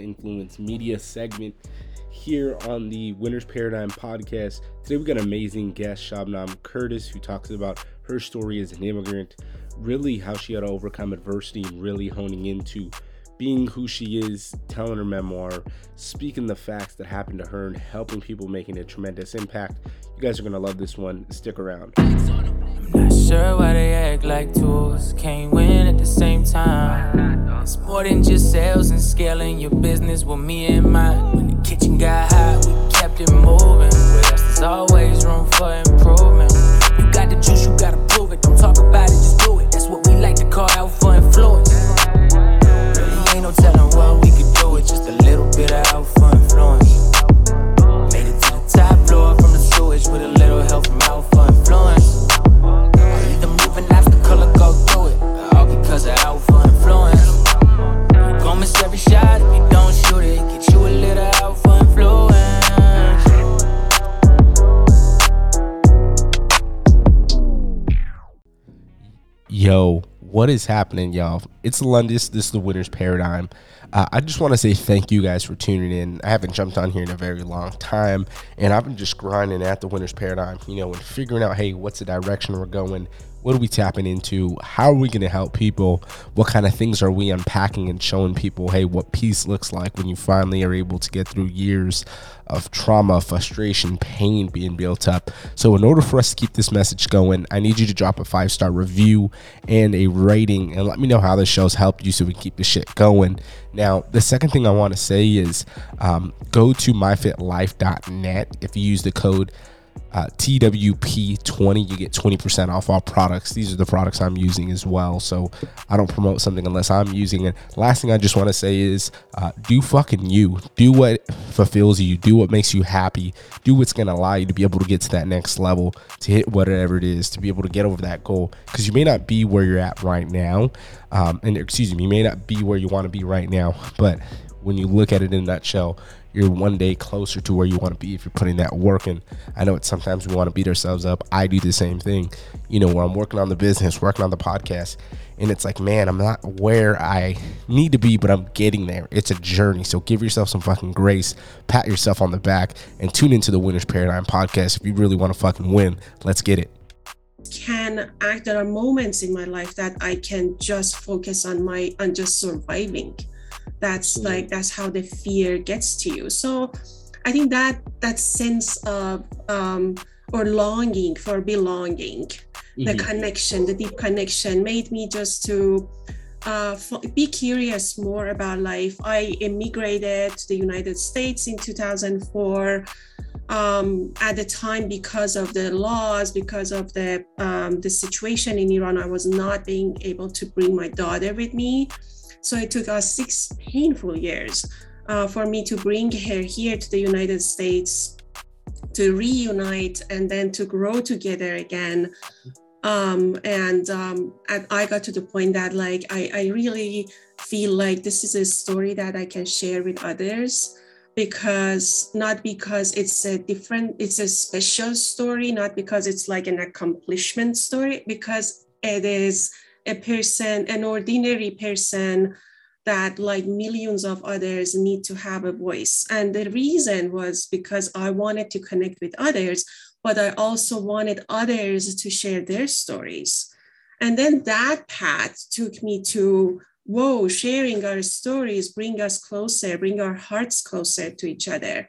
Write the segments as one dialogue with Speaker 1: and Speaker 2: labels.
Speaker 1: influence media segment here on the Winners Paradigm podcast. Today we got an amazing guest, Shabnam Curtis, who talks about her story as an immigrant, really how she had to overcome adversity and really honing into being who she is, telling her memoir, speaking the facts that happened to her, and helping people making a tremendous impact. You guys are gonna love this one. Stick around.
Speaker 2: Sure why they act like tools. Can't win at the same time. It's more than just sales and scaling your business with me in mind. When the kitchen got hot, we kept it moving. With us, there's always room for improvement. You got the juice, you gotta prove it. Don't talk about it, just do it. That's what we like to call for influence. Really ain't no telling what we could do with just a little bit of for influence.
Speaker 1: Yo, what is happening, y'all? It's Lundis. This is the Winner's Paradigm. Uh, I just want to say thank you guys for tuning in. I haven't jumped on here in a very long time, and I've been just grinding at the Winner's Paradigm, you know, and figuring out, hey, what's the direction we're going? What are we tapping into? How are we going to help people? What kind of things are we unpacking and showing people, hey, what peace looks like when you finally are able to get through years of trauma, frustration, pain being built up. So, in order for us to keep this message going, I need you to drop a five star review and a rating and let me know how the show's helped you so we can keep the shit going. Now, the second thing I want to say is um, go to myfitlife.net. If you use the code uh, TWP20, you get 20% off all products. These are the products I'm using as well. So I don't promote something unless I'm using it. Last thing I just want to say is uh, do fucking you. Do what fulfills you. Do what makes you happy. Do what's going to allow you to be able to get to that next level, to hit whatever it is, to be able to get over that goal. Because you may not be where you're at right now. Um, and excuse me, you may not be where you want to be right now. But when you look at it in a nutshell, you're one day closer to where you want to be if you're putting that work in. I know it's sometimes we want to beat ourselves up. I do the same thing, you know, where I'm working on the business, working on the podcast, and it's like, man, I'm not where I need to be, but I'm getting there. It's a journey. So give yourself some fucking grace, pat yourself on the back, and tune into the Winners Paradigm podcast if you really want to fucking win. Let's get it
Speaker 3: can act there are moments in my life that i can just focus on my on just surviving that's mm-hmm. like that's how the fear gets to you so i think that that sense of um or longing for belonging mm-hmm. the connection the deep connection made me just to uh, be curious more about life. I immigrated to the United States in 2004 um, at the time because of the laws, because of the um, the situation in Iran. I was not being able to bring my daughter with me, so it took us six painful years uh, for me to bring her here to the United States to reunite and then to grow together again. Um, and um, I got to the point that like I, I really feel like this is a story that I can share with others because not because it's a different it's a special story not because it's like an accomplishment story because it is a person an ordinary person that like millions of others need to have a voice and the reason was because i wanted to connect with others but I also wanted others to share their stories. And then that path took me to whoa, sharing our stories bring us closer, bring our hearts closer to each other.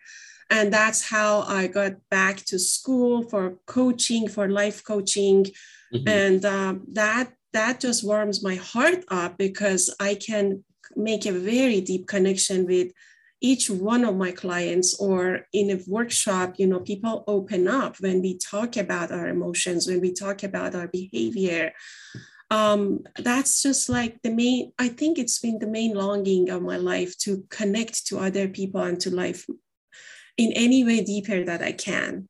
Speaker 3: And that's how I got back to school for coaching, for life coaching. Mm-hmm. And um, that that just warms my heart up because I can make a very deep connection with each one of my clients or in a workshop you know people open up when we talk about our emotions when we talk about our behavior. Um, that's just like the main i think it's been the main longing of my life to connect to other people and to life in any way deeper that i can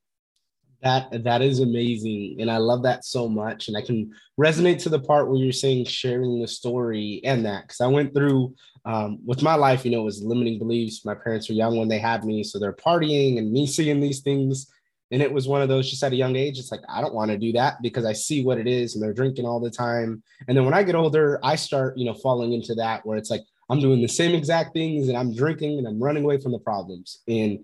Speaker 1: that that is amazing and i love that so much and i can resonate to the part where you're saying sharing the story and that because i went through um, with my life, you know, it was limiting beliefs. My parents were young when they had me, so they're partying and me seeing these things. And it was one of those just at a young age. It's like, I don't want to do that because I see what it is and they're drinking all the time. And then when I get older, I start, you know, falling into that where it's like,
Speaker 4: I'm doing the same exact things and I'm drinking and I'm running away from the problems. And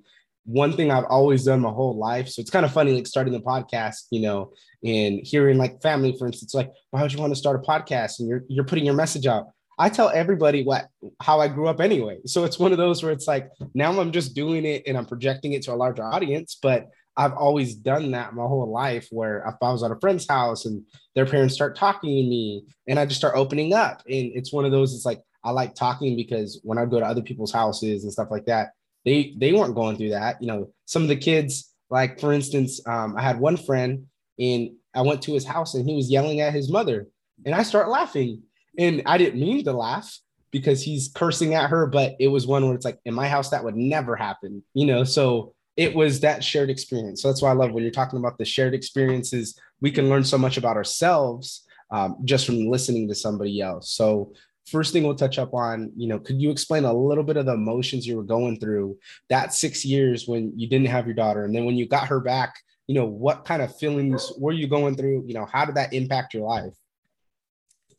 Speaker 4: one thing I've always done my whole life. So it's kind of funny, like starting the podcast, you know, and hearing like family, for instance, like, why would you want to start a podcast? And you're you're putting your message out. I tell everybody what how I grew up anyway. So it's one of those where it's like now I'm just doing it and I'm projecting it to a larger audience, but I've always done that my whole life where if I was at a friend's house and their parents start talking to me and I just start opening up. And it's one of those, it's like I like talking because when I go to other people's houses and stuff like that, they they weren't going through that. You know, some of the kids, like for instance, um, I had one friend and I went to his house and he was yelling at his mother, and I start laughing, and I didn't mean to laugh because he's cursing at her, but it was one where it's like in my house that would never happen. You know, so it was that shared experience. So that's why I love when you're talking about the shared experiences. We can learn so much about ourselves um, just from listening to somebody else. So first thing we'll touch up on, you know, could you explain a little bit of the emotions you were going through that six years when you didn't have your daughter, and then when you got her back, you know, what kind of feelings were you going through? You know, how did that impact your life?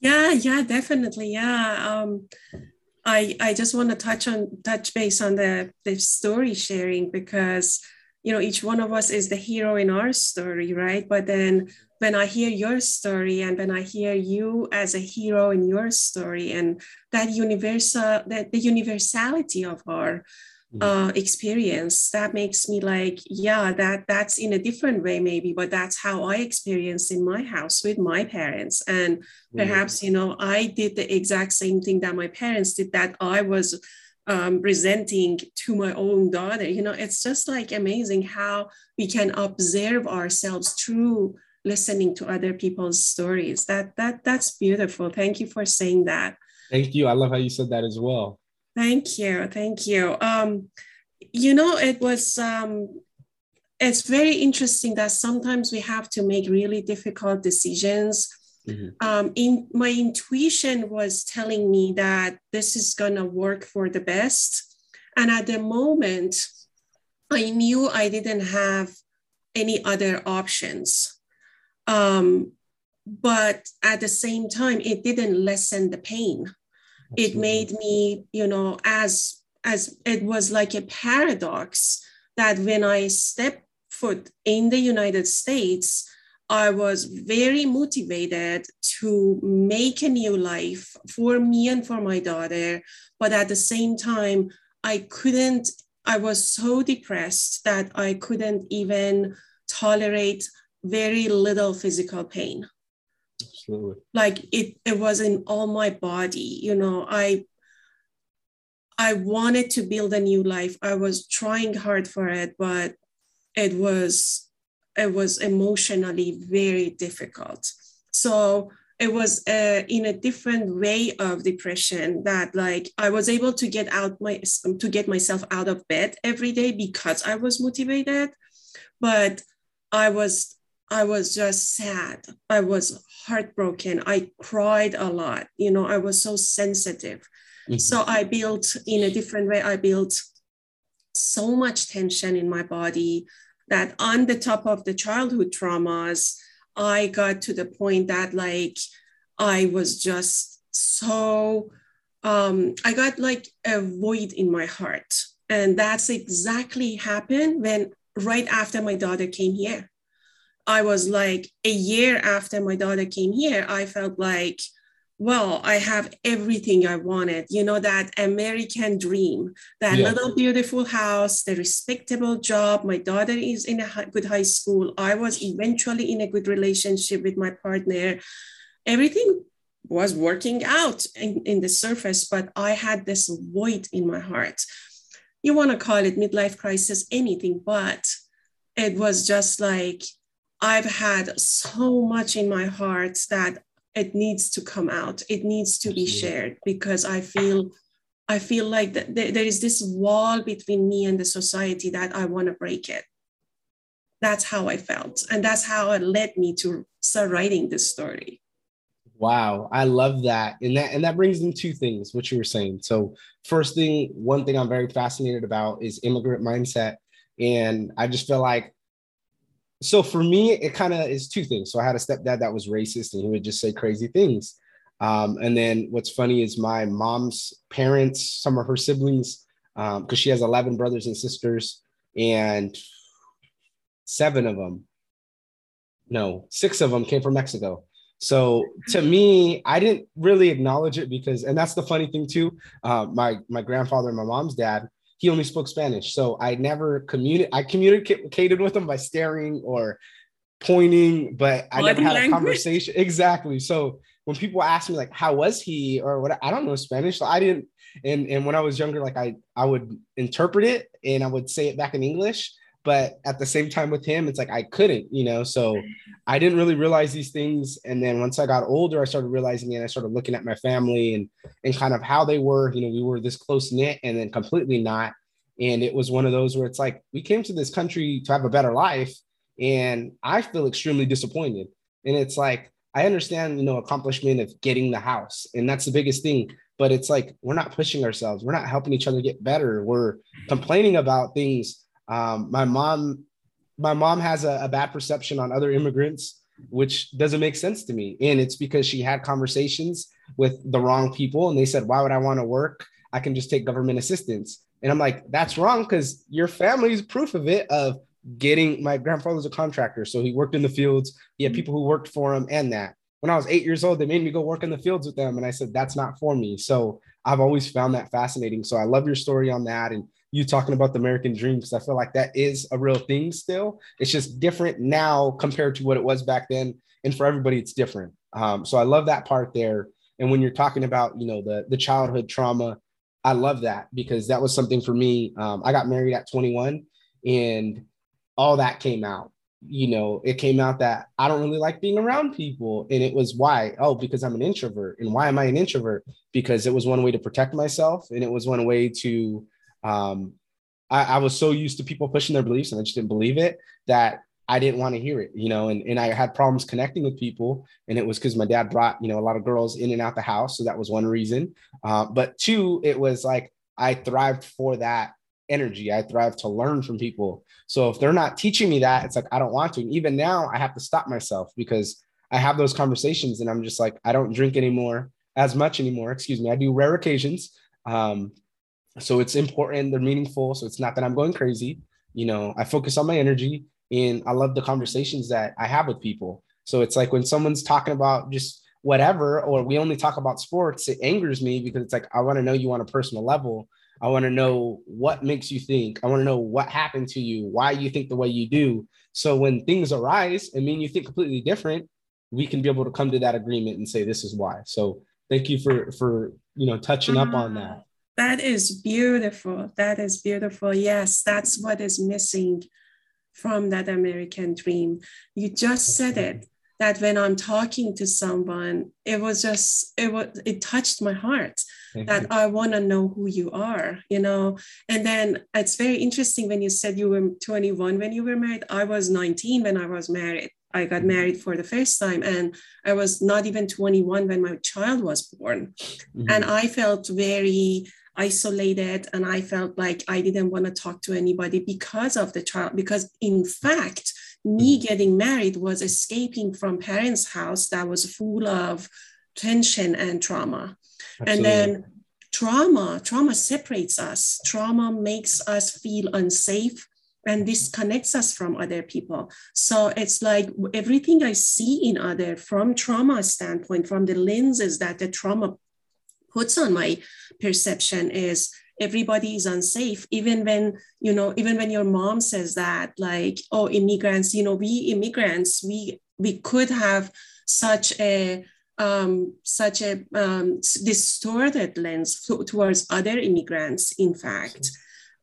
Speaker 3: Yeah, yeah, definitely. Yeah. Um, I I just want to touch on touch base on the the story sharing because you know each one of us is the hero in our story, right? But then when I hear your story and when I hear you as a hero in your story and that universal that the universality of our Mm. uh, experience that makes me like yeah that that's in a different way maybe but that's how i experienced in my house with my parents and mm. perhaps you know i did the exact same thing that my parents did that i was um, presenting to my own daughter you know it's just like amazing how we can observe ourselves through listening to other people's stories that that that's beautiful thank you for saying that
Speaker 4: thank you i love how you said that as well
Speaker 3: Thank you. Thank you. Um, you know, it was, um, it's very interesting that sometimes we have to make really difficult decisions. Mm-hmm. Um, in my intuition was telling me that this is gonna work for the best, and at the moment, I knew I didn't have any other options. Um, but at the same time, it didn't lessen the pain it made me you know as as it was like a paradox that when i stepped foot in the united states i was very motivated to make a new life for me and for my daughter but at the same time i couldn't i was so depressed that i couldn't even tolerate very little physical pain. Absolutely. Like it it was in all my body you know i i wanted to build a new life. I was trying hard for it but it was it was emotionally very difficult so it was uh, in a different way of depression that like i was able to get out my to get myself out of bed every day because i was motivated but i was I was just sad. I was heartbroken. I cried a lot. You know, I was so sensitive. Mm-hmm. So I built in a different way, I built so much tension in my body that on the top of the childhood traumas, I got to the point that like I was just so um, I got like a void in my heart. And that's exactly happened when right after my daughter came here. I was like a year after my daughter came here, I felt like, well, I have everything I wanted. You know, that American dream, that yeah. little beautiful house, the respectable job. My daughter is in a good high school. I was eventually in a good relationship with my partner. Everything was working out in, in the surface, but I had this void in my heart. You want to call it midlife crisis, anything, but it was just like I've had so much in my heart that it needs to come out. It needs to be shared because I feel I feel like that there is this wall between me and the society that I want to break it. That's how I felt. And that's how it led me to start writing this story.
Speaker 4: Wow, I love that. And that and that brings in two things, what you were saying. So first thing, one thing I'm very fascinated about is immigrant mindset. And I just feel like so for me, it kind of is two things. So I had a stepdad that was racist and he would just say crazy things. Um, and then what's funny is my mom's parents, some of her siblings, because um, she has 11 brothers and sisters, and seven of them, no, six of them came from Mexico. So to me, I didn't really acknowledge it because, and that's the funny thing too. Uh, my my grandfather and my mom's dad, he only spoke Spanish, so I never communicated. I communicated with him by staring or pointing, but I never had a conversation. Exactly. So when people ask me like, "How was he?" or what, I don't know Spanish. So I didn't. And and when I was younger, like I I would interpret it and I would say it back in English. But at the same time with him, it's like I couldn't, you know. So I didn't really realize these things. And then once I got older, I started realizing and I started looking at my family and and kind of how they were. You know, we were this close knit, and then completely not. And it was one of those where it's like we came to this country to have a better life and I feel extremely disappointed. And it's like, I understand, you know, accomplishment of getting the house, and that's the biggest thing. But it's like we're not pushing ourselves. We're not helping each other get better. We're complaining about things. Um, my mom, my mom has a, a bad perception on other immigrants, which doesn't make sense to me. And it's because she had conversations with the wrong people, and they said, "Why would I want to work? I can just take government assistance." And I'm like, "That's wrong because your family's proof of it. Of getting my grandfather's a contractor, so he worked in the fields. He had people who worked for him and that. When I was eight years old, they made me go work in the fields with them. And I said, that's not for me. So I've always found that fascinating. So I love your story on that. And you talking about the American dream, because I feel like that is a real thing still. It's just different now compared to what it was back then. And for everybody, it's different. Um, so I love that part there. And when you're talking about, you know, the the childhood trauma, I love that because that was something for me. Um, I got married at 21 and all that came out. You know, it came out that I don't really like being around people. And it was why? Oh, because I'm an introvert. And why am I an introvert? Because it was one way to protect myself. And it was one way to, um, I, I was so used to people pushing their beliefs and I just didn't believe it that I didn't want to hear it, you know, and, and I had problems connecting with people. And it was because my dad brought, you know, a lot of girls in and out the house. So that was one reason. Uh, but two, it was like I thrived for that energy. I thrive to learn from people. So if they're not teaching me that, it's like I don't want to. And even now, I have to stop myself because I have those conversations and I'm just like, I don't drink anymore as much anymore. Excuse me. I do rare occasions. Um, so it's important, they're meaningful. So it's not that I'm going crazy. You know, I focus on my energy and I love the conversations that I have with people. So it's like when someone's talking about just whatever, or we only talk about sports, it angers me because it's like, I want to know you on a personal level I want to know what makes you think. I want to know what happened to you, why you think the way you do. So when things arise and mean you think completely different, we can be able to come to that agreement and say this is why. So thank you for for you know touching up on mm-hmm. that.
Speaker 3: That is beautiful. That is beautiful. Yes, that's what is missing from that American dream. You just said it that when I'm talking to someone, it was just it was it touched my heart Thank that you. I want to know who you are, you know. And then it's very interesting when you said you were 21 when you were married. I was 19 when I was married. I got mm-hmm. married for the first time, and I was not even 21 when my child was born. Mm-hmm. And I felt very isolated, and I felt like I didn't want to talk to anybody because of the child. Because, in fact, me mm-hmm. getting married was escaping from parents' house that was full of tension and trauma Absolutely. And then trauma, trauma separates us. Trauma makes us feel unsafe and disconnects us from other people. So it's like everything I see in other from trauma standpoint, from the lenses that the trauma puts on my perception is everybody is unsafe even when you know even when your mom says that like oh immigrants you know we immigrants we we could have such a um, such a um, distorted lens towards other immigrants, in fact.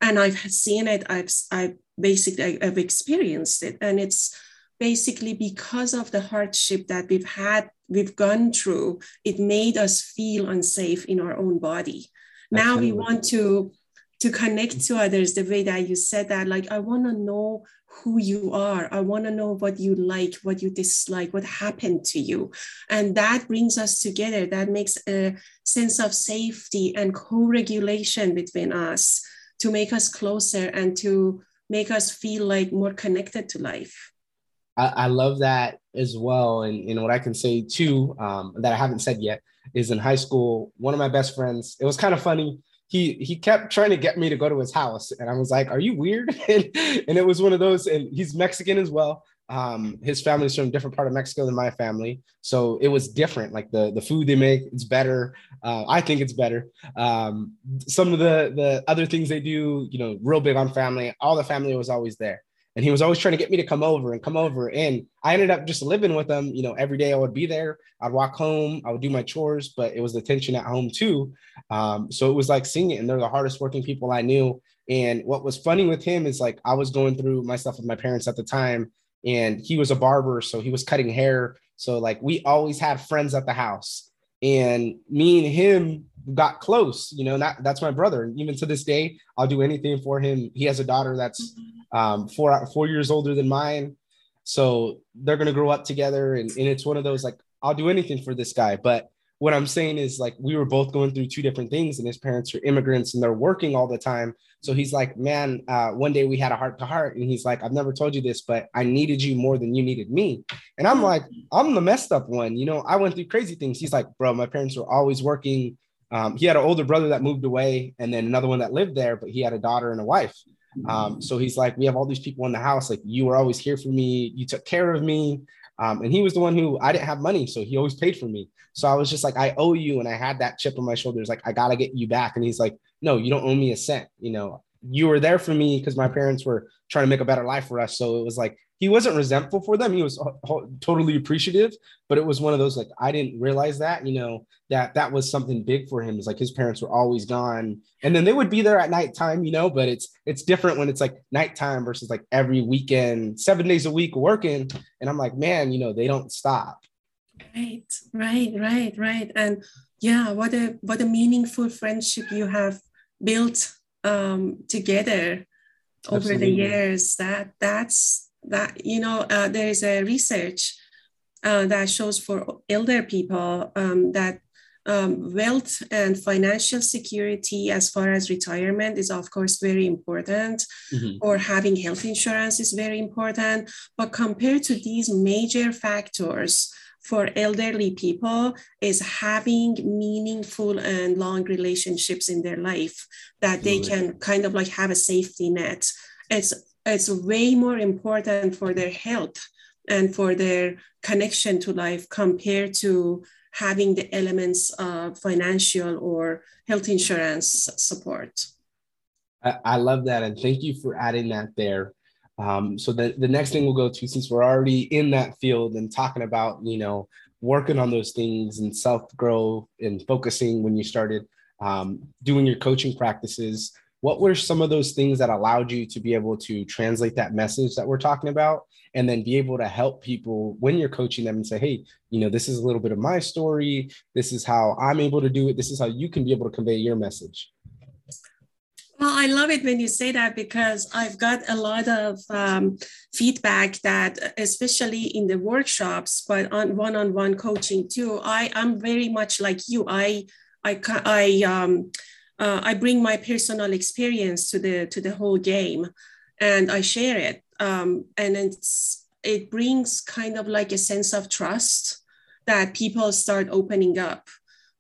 Speaker 3: And I've seen it, I've, I've basically, I've experienced it. And it's basically because of the hardship that we've had, we've gone through, it made us feel unsafe in our own body. Now we want to to connect to others the way that you said that like i want to know who you are. I want to know what you like, what you dislike, what happened to you. And that brings us together. That makes a sense of safety and co regulation between us to make us closer and to make us feel like more connected to life.
Speaker 4: I, I love that as well. And, and what I can say too, um, that I haven't said yet, is in high school. One of my best friends. It was kind of funny. He he kept trying to get me to go to his house, and I was like, "Are you weird?" and, and it was one of those. And he's Mexican as well. Um, his family's from a different part of Mexico than my family, so it was different. Like the the food they make, it's better. Uh, I think it's better. Um, some of the the other things they do, you know, real big on family. All the family was always there, and he was always trying to get me to come over and come over. And I ended up just living with him. You know, every day I would be there. I'd walk home. I would do my chores, but it was the tension at home too. Um, so it was like seeing it, and they're the hardest working people I knew. And what was funny with him is like I was going through my stuff with my parents at the time and he was a barber, so he was cutting hair. So like we always had friends at the house, and me and him got close. You know, that that's my brother, and even to this day, I'll do anything for him. He has a daughter that's um, four four years older than mine, so they're gonna grow up together, and, and it's one of those like I'll do anything for this guy, but what I'm saying is like we were both going through two different things, and his parents are immigrants and they're working all the time. So he's like, man, uh, one day we had a heart to heart, and he's like, I've never told you this, but I needed you more than you needed me. And I'm like, I'm the messed up one. You know, I went through crazy things. He's like, bro, my parents were always working. Um, he had an older brother that moved away, and then another one that lived there, but he had a daughter and a wife. Um, so he's like, we have all these people in the house. Like, you were always here for me. You took care of me. Um, and he was the one who I didn't have money, so he always paid for me. So I was just like, I owe you, and I had that chip on my shoulders, like I gotta get you back. And he's like, No, you don't owe me a cent. You know, you were there for me because my parents were trying to make a better life for us. So it was like he wasn't resentful for them. He was totally appreciative, but it was one of those like I didn't realize that, you know, that that was something big for him. It's like his parents were always gone, and then they would be there at nighttime, you know. But it's it's different when it's like nighttime versus like every weekend, seven days a week working. And I'm like, man, you know, they don't stop.
Speaker 3: Right, right, right, right. And yeah, what a what a meaningful friendship you have built um, together over the years. That that's that you know uh, there is a research uh, that shows for elder people um, that um, wealth and financial security as far as retirement is of course very important mm-hmm. or having health insurance is very important but compared to these major factors for elderly people is having meaningful and long relationships in their life that they can kind of like have a safety net. It's it's way more important for their health and for their connection to life compared to having the elements of financial or health insurance support.
Speaker 4: I, I love that. And thank you for adding that there. Um, so the, the next thing we'll go to, since we're already in that field and talking about, you know, working on those things and self growth and focusing when you started um, doing your coaching practices, what were some of those things that allowed you to be able to translate that message that we're talking about and then be able to help people when you're coaching them and say, hey, you know, this is a little bit of my story. This is how I'm able to do it. This is how you can be able to convey your message.
Speaker 3: Well, I love it when you say that because I've got a lot of um, feedback that, especially in the workshops, but on one-on-one coaching too. I am very much like you. I I I um, uh, I bring my personal experience to the to the whole game, and I share it. Um, and it's it brings kind of like a sense of trust that people start opening up.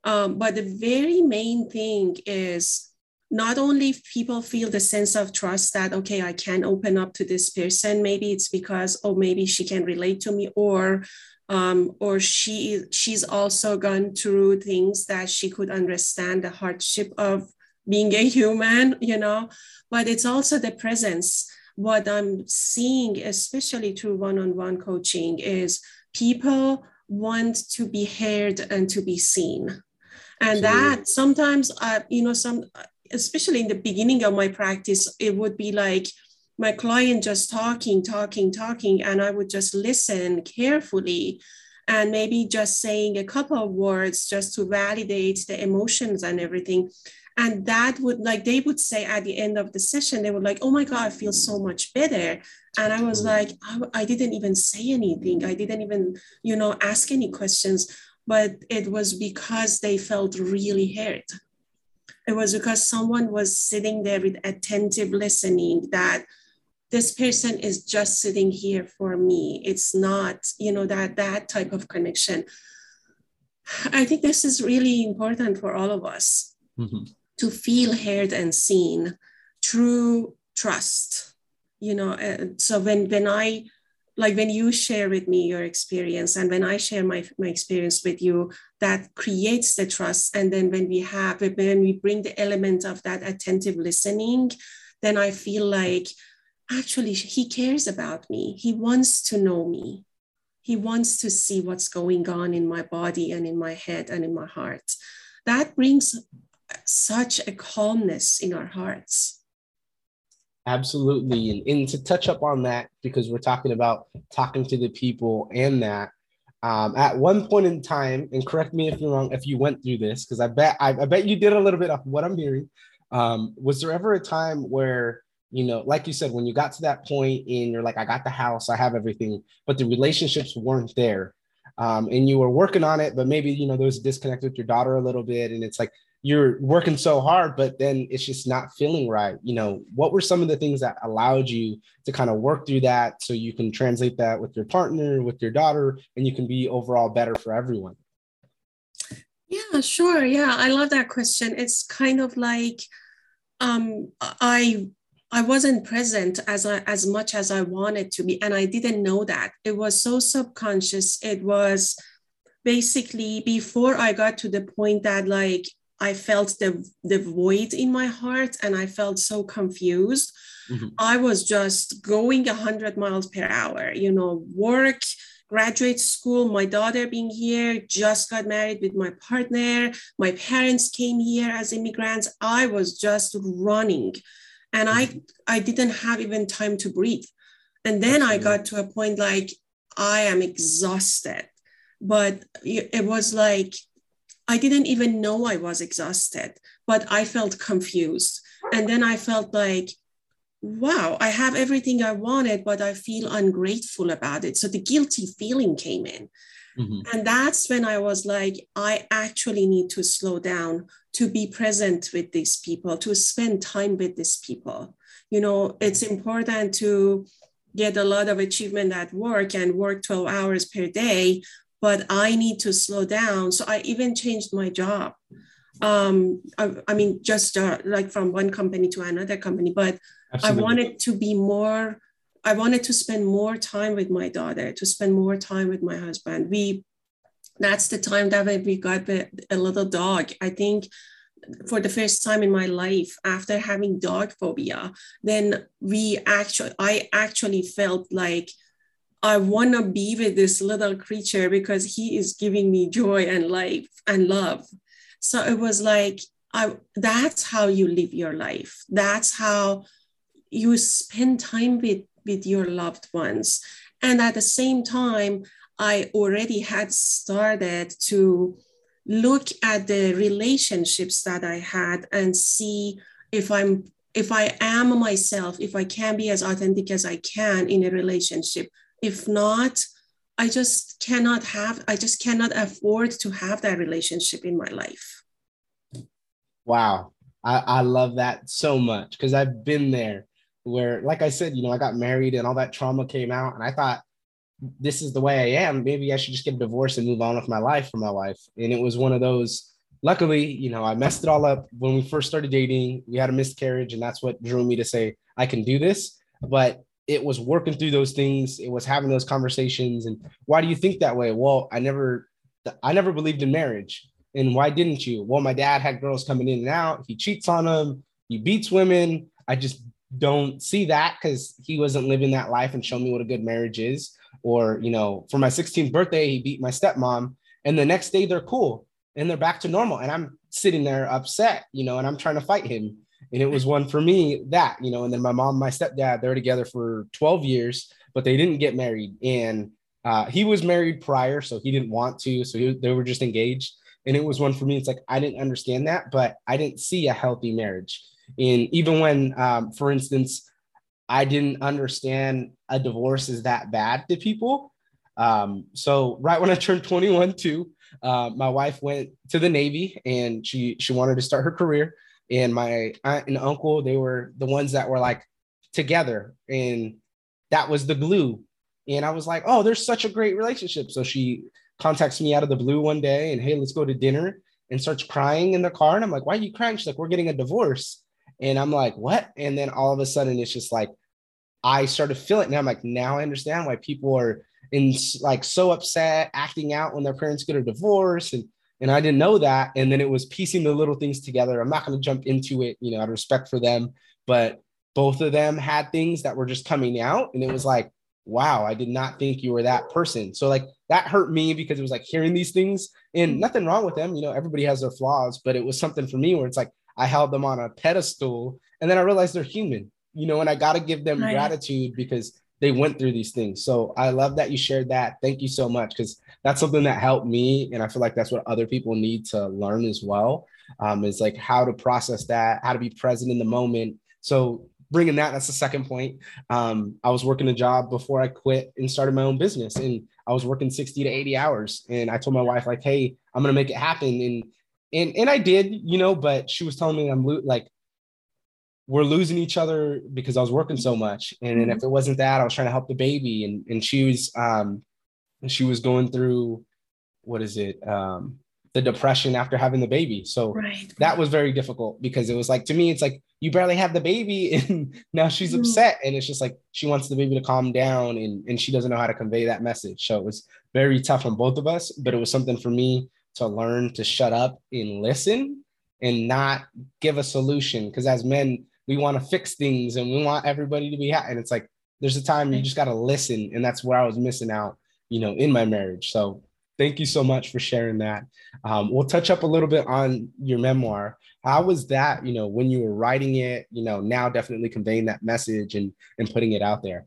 Speaker 3: Um, but the very main thing is not only people feel the sense of trust that okay i can open up to this person. Maybe it's because oh maybe she can relate to me or um, or she she's also gone through things that she could understand the hardship of being a human you know? But it's also the presence. What i'm seeing especially through one-on-one coaching is people want to be heard and to be seen. And that sometimes uh, you know some especially in the beginning of my practice, it would be like my client just talking, talking, talking, and I would just listen carefully and maybe just saying a couple of words just to validate the emotions and everything. And that would like they would say at the end of the session, they would like, oh my God, I feel so much better. And I was mm-hmm. like, I, I didn't even say anything. I didn't even, you know, ask any questions. But it was because they felt really hurt it was because someone was sitting there with attentive listening that this person is just sitting here for me it's not you know that that type of connection I think this is really important for all of us mm-hmm. to feel heard and seen through trust. You know, uh, so when when I like when you share with me your experience and when I share my, my experience with you, that creates the trust. And then when we have when we bring the element of that attentive listening, then I feel like actually he cares about me. He wants to know me. He wants to see what's going on in my body and in my head and in my heart. That brings such a calmness in our hearts.
Speaker 4: Absolutely. And, and to touch up on that, because we're talking about talking to the people and that, um, at one point in time, and correct me if you're wrong, if you went through this, because I bet I, I, bet you did a little bit of what I'm hearing. Um, was there ever a time where you know, like you said, when you got to that point and you're like, I got the house, I have everything, but the relationships weren't there. Um, and you were working on it, but maybe, you know, there was a disconnect with your daughter a little bit. And it's like you're working so hard, but then it's just not feeling right. You know, what were some of the things that allowed you to kind of work through that so you can translate that with your partner, with your daughter, and you can be overall better for everyone?
Speaker 3: Yeah, sure. Yeah, I love that question. It's kind of like, um, I I wasn't present as I, as much as I wanted to be, and I didn't know that. It was so subconscious. It was basically before I got to the point that like I felt the the void in my heart, and I felt so confused. Mm-hmm. I was just going hundred miles per hour. You know, work, graduate school, my daughter being here, just got married with my partner. My parents came here as immigrants. I was just running and i mm-hmm. i didn't have even time to breathe and then i got to a point like i am exhausted but it was like i didn't even know i was exhausted but i felt confused and then i felt like wow i have everything i wanted but i feel ungrateful about it so the guilty feeling came in Mm-hmm. And that's when I was like, I actually need to slow down to be present with these people, to spend time with these people. You know, it's important to get a lot of achievement at work and work 12 hours per day, but I need to slow down. So I even changed my job. Um, I, I mean, just uh, like from one company to another company, but Absolutely. I wanted to be more I wanted to spend more time with my daughter, to spend more time with my husband. We, that's the time that we got a little dog. I think for the first time in my life after having dog phobia, then we actually, I actually felt like I want to be with this little creature because he is giving me joy and life and love. So it was like, I, that's how you live your life. That's how you spend time with with your loved ones. And at the same time, I already had started to look at the relationships that I had and see if I'm if I am myself, if I can be as authentic as I can in a relationship. If not, I just cannot have, I just cannot afford to have that relationship in my life.
Speaker 4: Wow. I, I love that so much because I've been there where, like I said, you know, I got married and all that trauma came out, and I thought this is the way I am. Maybe I should just get a divorce and move on with my life for my wife. And it was one of those. Luckily, you know, I messed it all up when we first started dating. We had a miscarriage, and that's what drew me to say I can do this. But it was working through those things. It was having those conversations. And why do you think that way? Well, I never, I never believed in marriage. And why didn't you? Well, my dad had girls coming in and out. He cheats on them. He beats women. I just don't see that because he wasn't living that life and showing me what a good marriage is. Or, you know, for my 16th birthday, he beat my stepmom, and the next day they're cool and they're back to normal. And I'm sitting there upset, you know, and I'm trying to fight him. And it was one for me that, you know, and then my mom, my stepdad, they're together for 12 years, but they didn't get married. And uh, he was married prior, so he didn't want to. So he, they were just engaged. And it was one for me. It's like, I didn't understand that, but I didn't see a healthy marriage. And even when, um, for instance, I didn't understand a divorce is that bad to people. Um, so right when I turned 21 too, uh, my wife went to the Navy and she she wanted to start her career. And my aunt and uncle, they were the ones that were like together, and that was the glue. And I was like, oh, there's such a great relationship. So she contacts me out of the blue one day and hey, let's go to dinner and starts crying in the car. And I'm like, why are you crying? She's like, we're getting a divorce. And I'm like, what? And then all of a sudden it's just like, I started feeling it. And I'm like, now I understand why people are in like so upset, acting out when their parents get a divorce. And and I didn't know that. And then it was piecing the little things together. I'm not going to jump into it, you know, out of respect for them, but both of them had things that were just coming out. And it was like, wow, I did not think you were that person. So like that hurt me because it was like hearing these things and nothing wrong with them. You know, everybody has their flaws, but it was something for me where it's like I held them on a pedestal and then I realized they're human, you know, and I got to give them right. gratitude because they went through these things. So I love that you shared that. Thank you so much because that's something that helped me. And I feel like that's what other people need to learn as well um, is like how to process that, how to be present in the moment. So bringing that, that's the second point. Um, I was working a job before I quit and started my own business, and I was working 60 to 80 hours. And I told my wife, like, hey, I'm gonna make it happen. And and and I did, you know, but she was telling me I'm like we're losing each other because I was working so much. And, and if mm-hmm. it wasn't that, I was trying to help the baby. And and she was um she was going through what is it? Um the depression after having the baby. So right. that was very difficult because it was like to me, it's like you barely have the baby and now she's mm. upset. And it's just like she wants the baby to calm down and, and she doesn't know how to convey that message. So it was very tough on both of us, but it was something for me to learn to shut up and listen and not give a solution. Because as men, we want to fix things and we want everybody to be happy. And it's like there's a time you just got to listen. And that's where I was missing out, you know, in my marriage. So thank you so much for sharing that. Um, we'll touch up a little bit on your memoir. How was that, you know, when you were writing it, you know, now definitely conveying that message and, and putting it out there?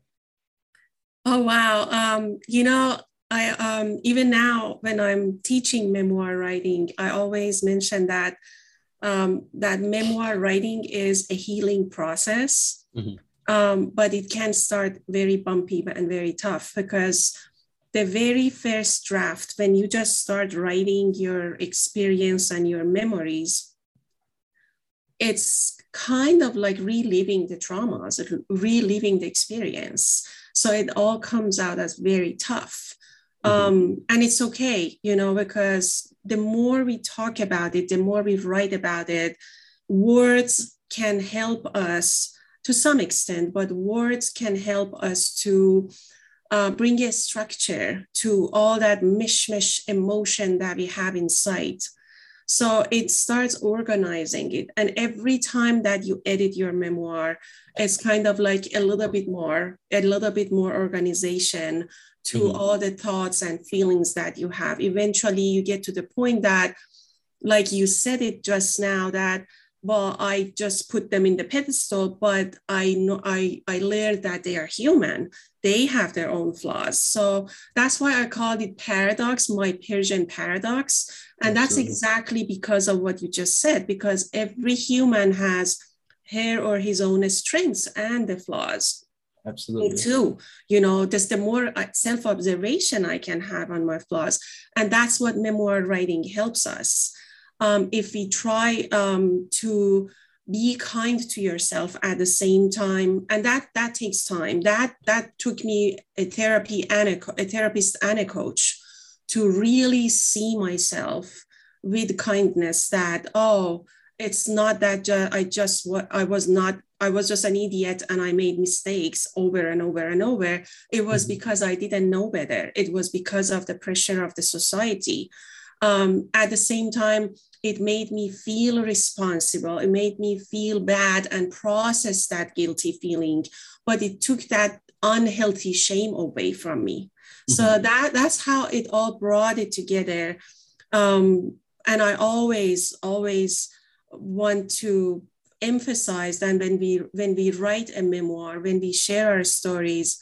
Speaker 3: Oh, wow. Um, you know, I um, even now when I'm teaching memoir writing, I always mention that um, that memoir writing is a healing process. Mm-hmm. Um, but it can start very bumpy and very tough because the very first draft, when you just start writing your experience and your memories, it's kind of like reliving the traumas, reliving the experience. So it all comes out as very tough. Mm-hmm. Um, and it's okay, you know, because the more we talk about it, the more we write about it, words can help us to some extent, but words can help us to uh, bring a structure to all that mishmash emotion that we have inside. So it starts organizing it. And every time that you edit your memoir, it's kind of like a little bit more, a little bit more organization to mm-hmm. all the thoughts and feelings that you have. Eventually, you get to the point that, like you said it just now, that well, I just put them in the pedestal, but I know I, I learned that they are human. They have their own flaws. So that's why I called it paradox, my Persian paradox. And that's exactly because of what you just said, because every human has her or his own strengths and the flaws.
Speaker 4: Absolutely.
Speaker 3: Me too. You know, just the more uh, self observation I can have on my flaws. And that's what memoir writing helps us um, if we try um, to be kind to yourself at the same time and that that takes time that that took me a therapy and a, a therapist and a coach to really see myself with kindness that oh it's not that ju- i just what i was not i was just an idiot and i made mistakes over and over and over it was mm-hmm. because i didn't know better it was because of the pressure of the society um, at the same time, it made me feel responsible. It made me feel bad and process that guilty feeling, but it took that unhealthy shame away from me. Mm-hmm. So that that's how it all brought it together. Um, and I always, always want to emphasize that when we when we write a memoir, when we share our stories,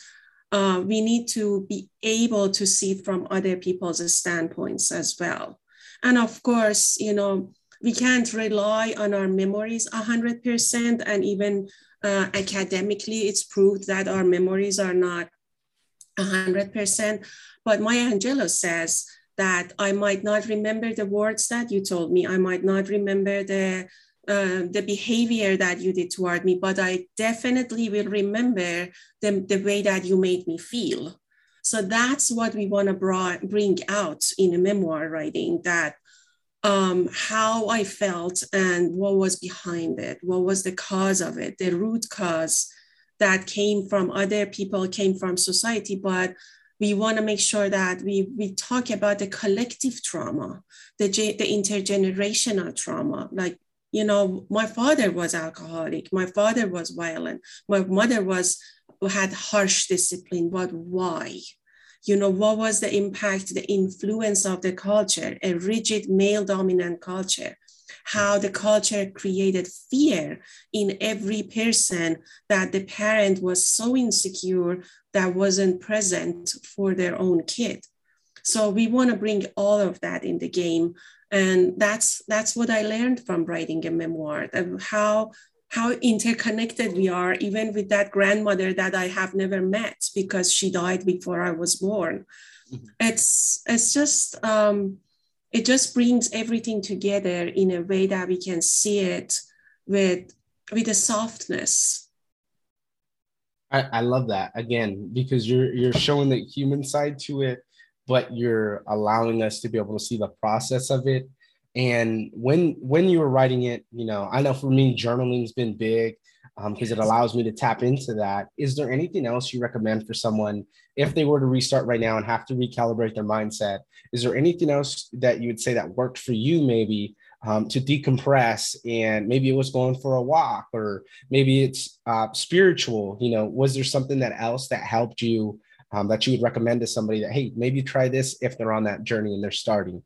Speaker 3: uh, we need to be able to see from other people's standpoints as well. And of course, you know, we can't rely on our memories 100%. And even uh, academically, it's proved that our memories are not 100%. But Maya Angelou says that I might not remember the words that you told me. I might not remember the uh, the behavior that you did toward me, but I definitely will remember the, the way that you made me feel. So that's what we want to bring out in a memoir writing that um, how I felt and what was behind it, what was the cause of it, the root cause that came from other people, came from society, but we want to make sure that we, we talk about the collective trauma, the, the intergenerational trauma. Like, you know, my father was alcoholic, my father was violent, my mother was had harsh discipline, but why? you know, what was the impact, the influence of the culture, a rigid male dominant culture, how the culture created fear in every person that the parent was so insecure that wasn't present for their own kid. So we want to bring all of that in the game. And that's that's what I learned from writing a memoir of how how interconnected we are, even with that grandmother that I have never met because she died before I was born. Mm-hmm. It's it's just um, it just brings everything together in a way that we can see it with with a softness.
Speaker 4: I, I love that again because you're you're showing the human side to it, but you're allowing us to be able to see the process of it and when when you were writing it, you know, I know for me, journaling's been big because um, it allows me to tap into that. Is there anything else you recommend for someone if they were to restart right now and have to recalibrate their mindset? Is there anything else that you would say that worked for you, maybe um, to decompress? And maybe it was going for a walk, or maybe it's uh, spiritual. You know, was there something that else that helped you um, that you would recommend to somebody that hey, maybe try this if they're on that journey and they're starting?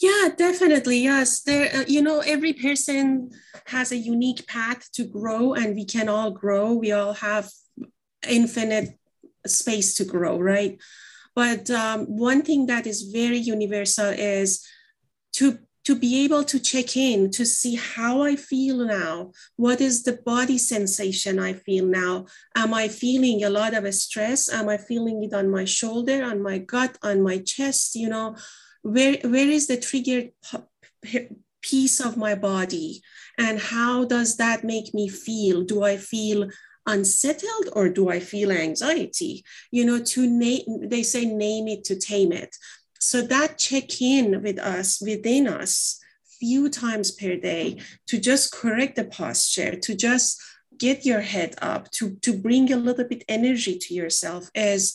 Speaker 3: Yeah, definitely. Yes. There, uh, you know, every person has a unique path to grow, and we can all grow. We all have infinite space to grow, right? But um, one thing that is very universal is to to be able to check in to see how I feel now. What is the body sensation I feel now? Am I feeling a lot of stress? Am I feeling it on my shoulder, on my gut, on my chest? You know, where where is the triggered piece of my body and how does that make me feel do i feel unsettled or do i feel anxiety you know to name they say name it to tame it so that check in with us within us few times per day to just correct the posture to just get your head up to to bring a little bit energy to yourself as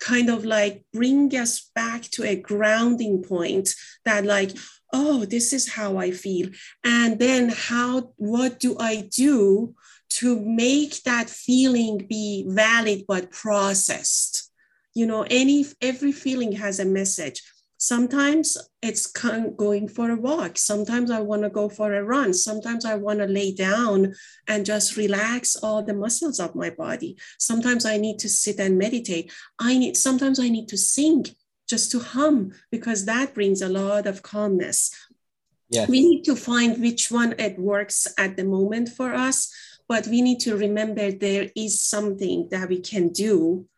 Speaker 3: kind of like bring us back to a grounding point that like oh this is how i feel. And then how what do i do to make that feeling be valid but processed you know any every feeling has a message Sometimes it's going for a walk. Sometimes I want to go for a run. Sometimes I want to lay down and just relax all the muscles of my body. Sometimes I need to sit and meditate. I need sometimes I need to sing just to hum because that brings a lot of calmness. Yes. We need to find which one it works at the moment for us, but we need to remember there is something that we can do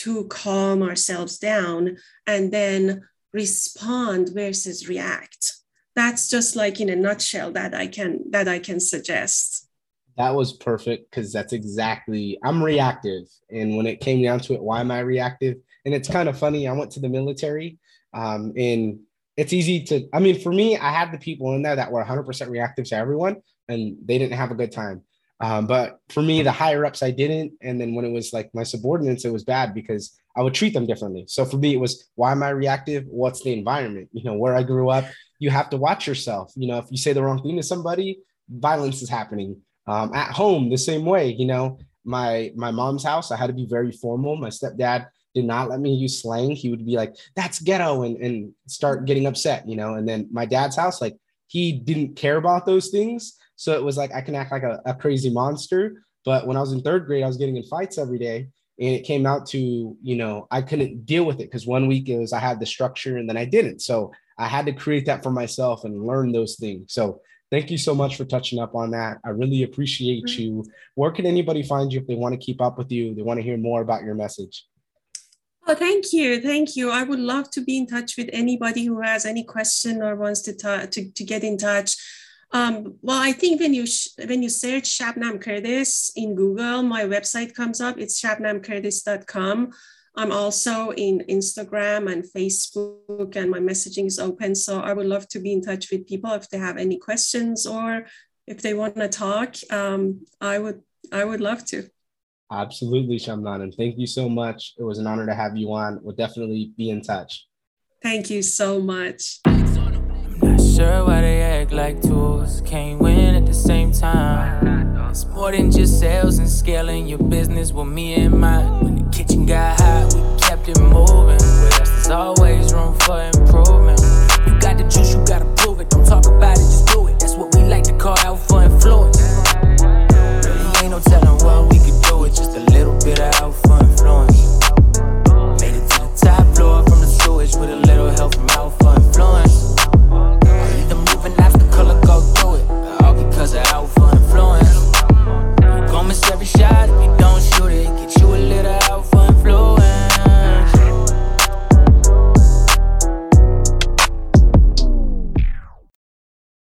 Speaker 3: to calm ourselves down and then respond versus react. That's just like in a nutshell that i can that i can suggest.
Speaker 4: That was perfect because that's exactly i'm reactive. And when it came down to it why am i reactive? And it's kind of funny i went to the military um, and it's easy to i mean for me i had the people in there that were 100% reactive to everyone and they didn't have a good time um, but for me the higher ups i didn't and then when it was like my subordinates it was bad because I would treat them differently. So for me, it was why am I reactive? What's the environment? You know, where I grew up, you have to watch yourself. You know, if you say the wrong thing to somebody, violence is happening. Um, at home, the same way. You know, my my mom's house, I had to be very formal. My stepdad did not let me use slang. He would be like, "That's ghetto," and and start getting upset. You know, and then my dad's house, like he didn't care about those things. So it was like I can act like a, a crazy monster. But when I was in third grade, I was getting in fights every day and it came out to you know i couldn't deal with it because one week it was i had the structure and then i didn't so i had to create that for myself and learn those things so thank you so much for touching up on that i really appreciate mm-hmm. you where can anybody find you if they want to keep up with you they want to hear more about your message
Speaker 3: Oh, thank you. Thank you. I would love to be in touch with anybody who has any question or wants to, ta- to, to get in touch. Um, well, I think when you sh- when you search Shabnam Curtis in Google, my website comes up. It's shabnamcurtis.com. I'm also in Instagram and Facebook, and my messaging is open. So I would love to be in touch with people if they have any questions or if they want to talk. Um, I would I would love to.
Speaker 4: Absolutely, Shabnam. And thank you so much. It was an honor to have you on. We'll definitely be in touch.
Speaker 3: Thank you so much
Speaker 2: sure why they act like tools. Can't win at the same time. It's more than just sales and scaling your business with me and mine. When the kitchen got hot, we kept it moving. With us, there's always room for improvement. You got the juice, you gotta prove it. Don't talk about it, just do it. That's what we like to call alpha influence. Really ain't no telling what we could do with just a little bit of alpha.